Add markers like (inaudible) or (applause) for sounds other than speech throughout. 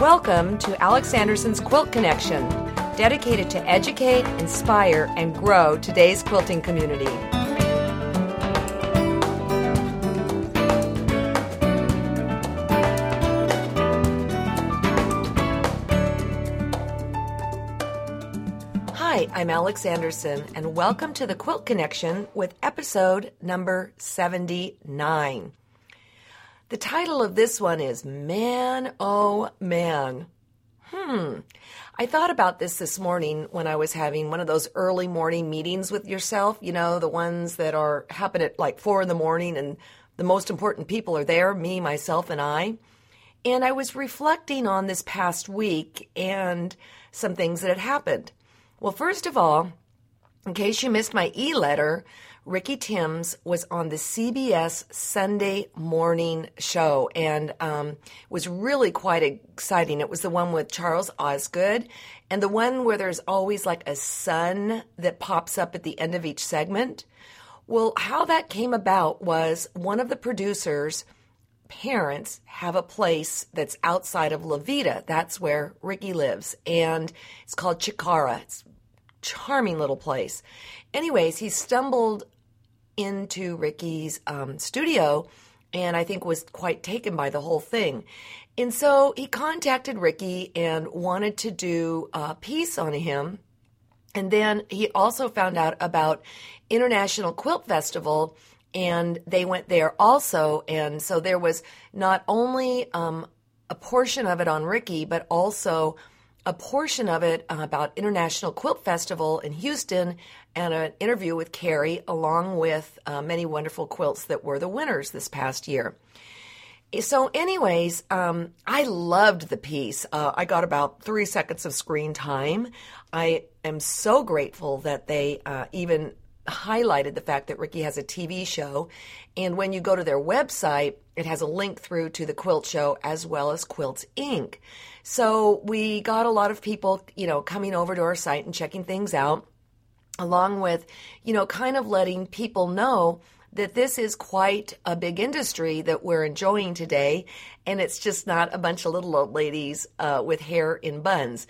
Welcome to Alex Anderson's Quilt Connection, dedicated to educate, inspire, and grow today's quilting community. Hi, I'm Alex Anderson, and welcome to the Quilt Connection with episode number 79. The title of this one is Man, Oh Man. Hmm. I thought about this this morning when I was having one of those early morning meetings with yourself, you know, the ones that are happen at like four in the morning and the most important people are there, me, myself, and I. And I was reflecting on this past week and some things that had happened. Well, first of all, in case you missed my e letter, Ricky Tims was on the CBS Sunday morning show and um, was really quite exciting. It was the one with Charles Osgood and the one where there's always like a sun that pops up at the end of each segment. Well, how that came about was one of the producers' parents have a place that's outside of La Veta. That's where Ricky lives. And it's called Chikara. It's charming little place. Anyways, he stumbled into Ricky's um, studio and I think was quite taken by the whole thing. And so he contacted Ricky and wanted to do a piece on him. And then he also found out about International Quilt Festival and they went there also. And so there was not only um, a portion of it on Ricky, but also a portion of it uh, about International Quilt Festival in Houston and an interview with Karey, along with uh, many wonderful quilts that were the winners this past year. So, anyways, um, I loved the piece. Uh, I got about three seconds of screen time. I am so grateful that they uh, even highlighted the fact that Ricky has a TV show. And when you go to their website, it has a link through to the quilt show as well as Quilts Inc. So we got a lot of people, you know, coming over to our site and checking things out, along with, you know, kind of letting people know that this is quite a big industry that we're enjoying today. And it's just not a bunch of little old ladies uh, with hair in buns.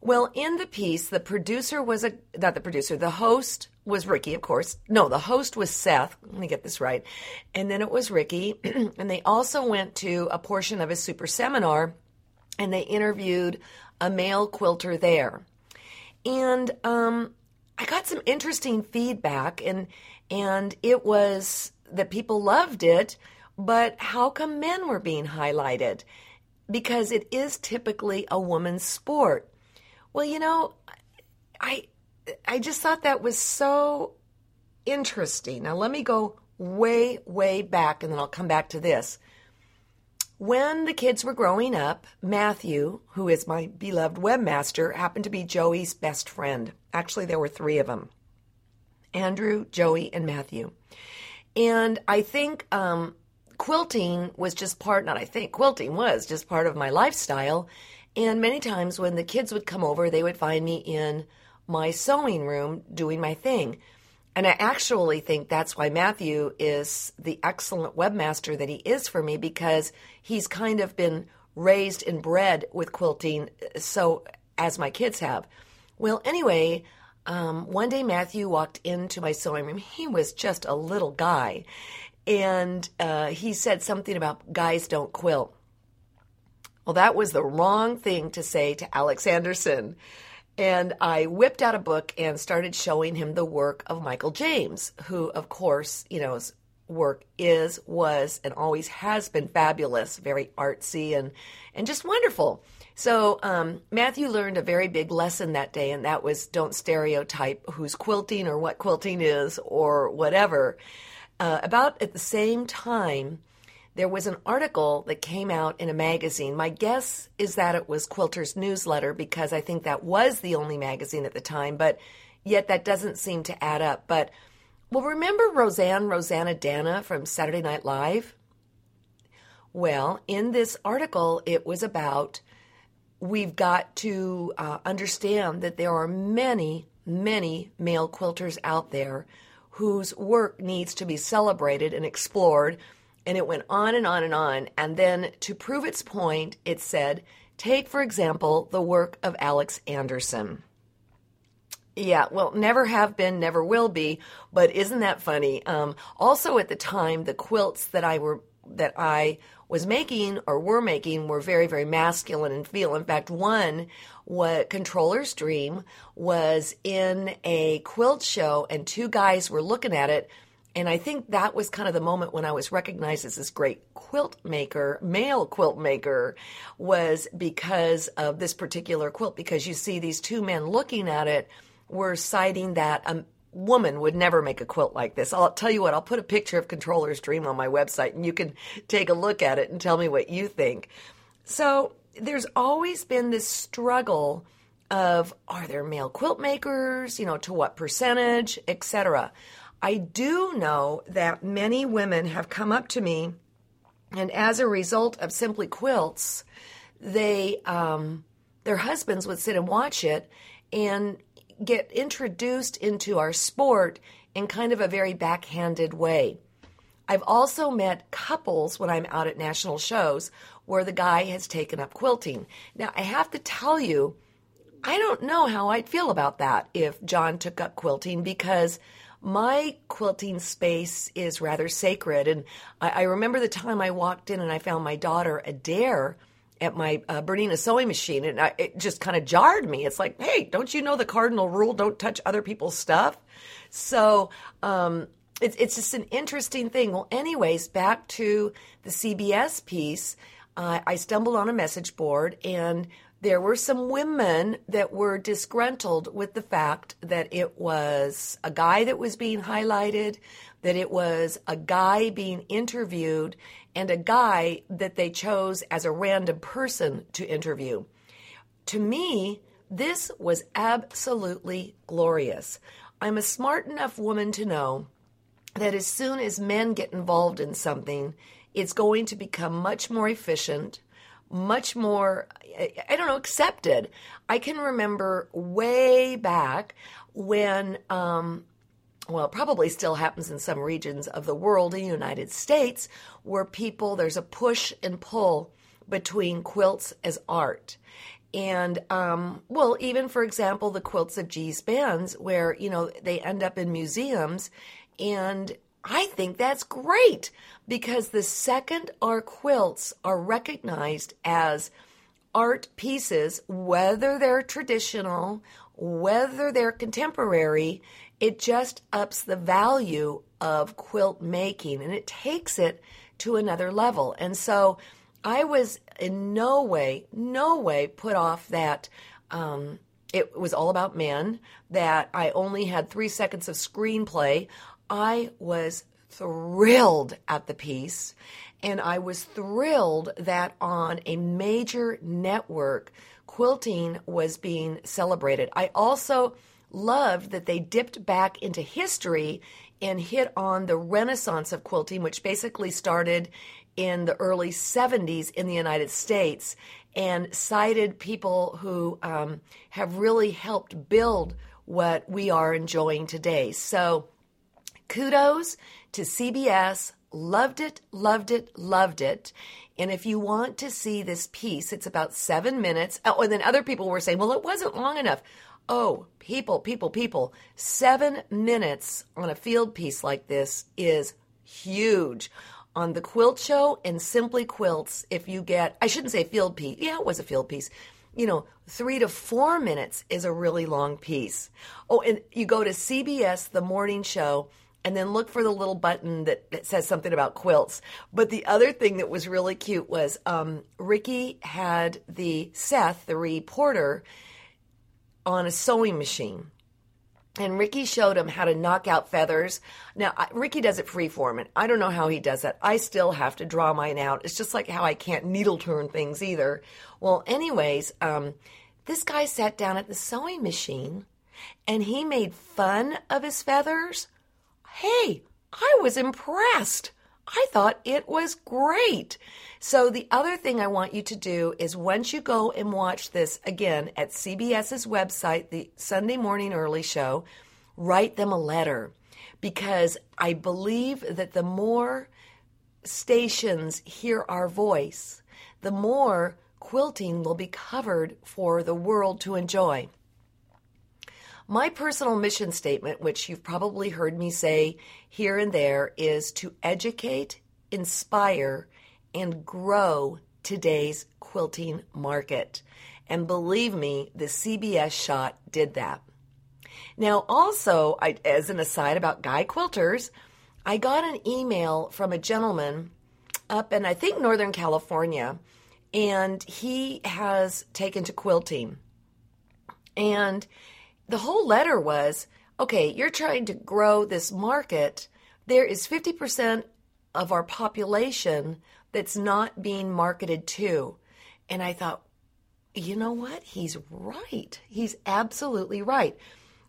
Well, in the piece, the producer was a, not the producer, the host was Ricky, of course. No, the host was Seth. Let me get this right. And then it was Ricky. (clears throat) and they also went to a portion of his super seminar and they interviewed a male quilter there. And um, I got some interesting feedback, and and it was that people loved it, but how come men were being highlighted? Because it is typically a woman's sport. Well, you know, I I just thought that was so interesting. Now, let me go way, way back and then I'll come back to this. When the kids were growing up, Matthew, who is my beloved webmaster, happened to be Joey's best friend. Actually, there were three of them Andrew, Joey, and Matthew. And I think um, quilting was just part, not I think, quilting was just part of my lifestyle. And many times when the kids would come over, they would find me in my sewing room doing my thing. And I actually think that's why Matthew is the excellent webmaster that he is for me because he's kind of been raised and bred with quilting, so as my kids have. Well, anyway, um, one day Matthew walked into my sewing room. He was just a little guy, and uh, he said something about guys don't quilt. Well, that was the wrong thing to say to Alex Anderson. And I whipped out a book and started showing him the work of Michael James, who, of course, you know, his work is, was, and always has been fabulous, very artsy and, and just wonderful. So um, Matthew learned a very big lesson that day, and that was don't stereotype who's quilting or what quilting is or whatever. Uh, about at the same time, there was an article that came out in a magazine. My guess is that it was Quilter's newsletter because I think that was the only magazine at the time, but yet that doesn't seem to add up. But, well, remember Roseanne Roseannadanna from Saturday Night Live? Well, in this article, it was about we've got to uh, understand that there are many, many male quilters out there whose work needs to be celebrated and explored and it went on and on and on. And then to prove its point, it said, Take, for example, the work of Alex Anderson. Yeah, well, never have been, never will be. But isn't that funny? Um, also, at the time, the quilts that I were that I was making or were making were very, very masculine in feel. In fact, one what Controller's Dream was in a quilt show, and two guys were looking at it. And I think that was kind of the moment when I was recognized as this great quilt maker, male quilt maker, was because of this particular quilt. Because you see these two men looking at it were citing that a woman would never make a quilt like this. I'll tell you what, I'll put a picture of Controller's Dream on my website and you can take a look at it and tell me what you think. So there's always been this struggle of are there male quilt makers, you know, to what percentage, etc. I do know that many women have come up to me, and as a result of Simply Quilts, they um, their husbands would sit and watch it and get introduced into our sport in kind of a very backhanded way. I've also met couples when I'm out at national shows where the guy has taken up quilting. Now, I have to tell you, I don't know how I'd feel about that if John took up quilting because my quilting space is rather sacred. And I, I remember the time I walked in and I found my daughter Adair at my uh, Bernina sewing machine, and I, it just kind of jarred me. It's like, hey, don't you know the cardinal rule? Don't touch other people's stuff. So um, it's it's just an interesting thing. Well, anyways, back to the CBS piece. Uh, I stumbled on a message board, and there were some women that were disgruntled with the fact that it was a guy that was being highlighted, that it was a guy being interviewed, and a guy that they chose as a random person to interview. To me, this was absolutely glorious. I'm a smart enough woman to know that as soon as men get involved in something, it's going to become much more efficient, much more, I don't know, accepted. I can remember way back when um, well, it probably still happens in some regions of the world in the United States where people, there's a push and pull between quilts as art. And, um, well, even for example, the quilts of Gee's Bends, where, you know, they end up in museums. And I think that's great because the second our quilts are recognized as art pieces, whether they're traditional, whether they're contemporary, it just ups the value of quilt making and it takes it to another level. And so I was in no way, no way put off that um, it was all about men, that I only had three seconds of screenplay. I was thrilled at the piece, and I was thrilled that on a major network, quilting was being celebrated. I also loved that they dipped back into history and hit on the renaissance of quilting, which basically started in the early 70s in the United States, and cited people who um, have really helped build what we are enjoying today. So, kudos to CBS. Loved it, loved it, loved it. And if you want to see this piece, it's about seven minutes. Oh, and then other people were saying, well, it wasn't long enough. Oh, people, people, people. Seven minutes on a field piece like this is huge. On the quilt show and Simply Quilts, if you get, I shouldn't say field piece, yeah, it was a field piece. You know, three to four minutes is a really long piece. Oh, and you go to CBS, the morning show, and then look for the little button that, that says something about quilts. But the other thing that was really cute was um, Ricky had the Seth, the reporter, on a sewing machine. And Ricky showed him how to knock out feathers. Now, Ricky does it freeform, and I don't know how he does that. I still have to draw mine out. It's just like how I can't needle turn things either. Well, anyways, um, this guy sat down at the sewing machine and he made fun of his feathers. Hey, I was impressed. I thought it was great. So, the other thing I want you to do is once you go and watch this again at CBS's website, the Sunday Morning Early Show, write them a letter because I believe that the more stations hear our voice, the more quilting will be covered for the world to enjoy. My personal mission statement, which you've probably heard me say here and there, is to educate, inspire, and grow today's quilting market. And believe me, the CBS shot did that. Now, also, I, as an aside about guy quilters, I got an email from a gentleman up in, I think, Northern California, and he has taken to quilting. And the whole letter was okay, you're trying to grow this market. There is 50% of our population that's not being marketed to. And I thought, you know what? He's right. He's absolutely right.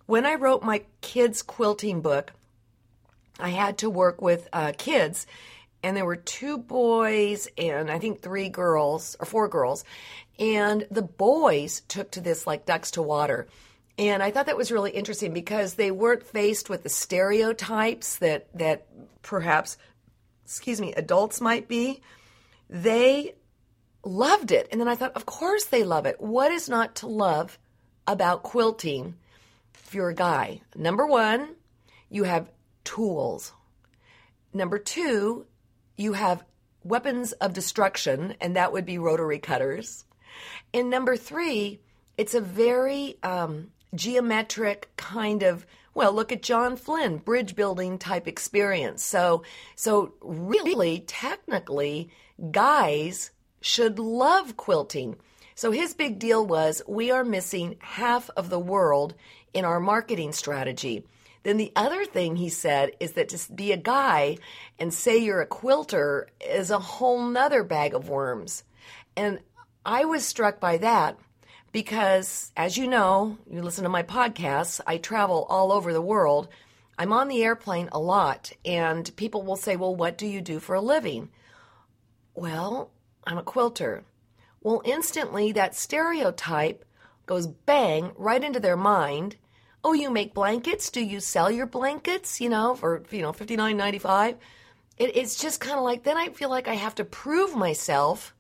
When I wrote my kids' quilting book, I had to work with uh, kids, and there were two boys and I think three girls or four girls. And the boys took to this like ducks to water. And I thought that was really interesting because they weren't faced with the stereotypes that that perhaps excuse me, adults might be. They loved it. And then I thought, of course they love it. What is not to love about quilting if you're a guy? Number 1, you have tools. Number 2, you have weapons of destruction, and that would be rotary cutters. And number 3, it's a very um, geometric kind of well look at john flynn bridge building type experience. So so really technically guys should love quilting. So his big deal was we are missing half of the world in our marketing strategy. Then the other thing he said is that to be a guy and say you're a quilter is a whole nother bag of worms. And i was struck by that because, as you know, you listen to my podcasts, I travel all over the world. I'm on the airplane a lot, and people will say, Well, what do you do for a living? Well, I'm a quilter. Well, instantly that stereotype goes bang right into their mind. Oh, you make blankets? Do you sell your blankets? You know, for you know, fifty nine ninety five. It, it's just kind of like then I feel like I have to prove myself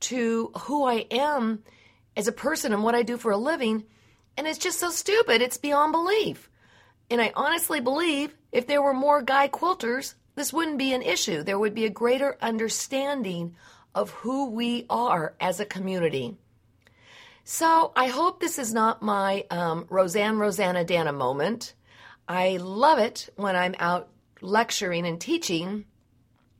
to who I am as a person and what I do for a living. And it's just so stupid. It's beyond belief. And I honestly believe if there were more guy quilters, this wouldn't be an issue. There would be a greater understanding of who we are as a community. So I hope this is not my um, Roseanne Roseannadanna moment. I love it when I'm out lecturing and teaching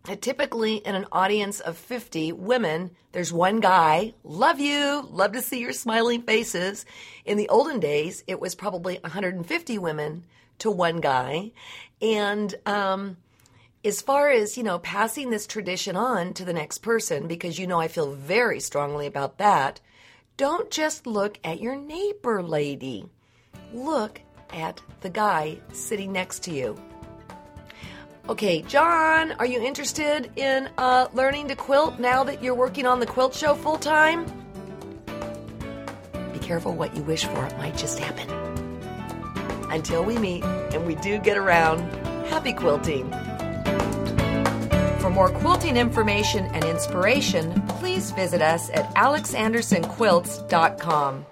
typically in an audience of 50 women, there's one guy. Love you. Love to see your smiling faces. In the olden days, it was probably 150 women to one guy. And um, as far as, you know, passing this tradition on to the next person, because you know I feel very strongly about that, don't just look at your neighbor lady. Look at the guy sitting next to you. Okay, John, are you interested in uh, learning to quilt now that you're working on the quilt show full time? Be careful what you wish for, it might just happen. Until we meet and we do get around, happy quilting. For more quilting information and inspiration, please visit us at alexandersonquilts.com.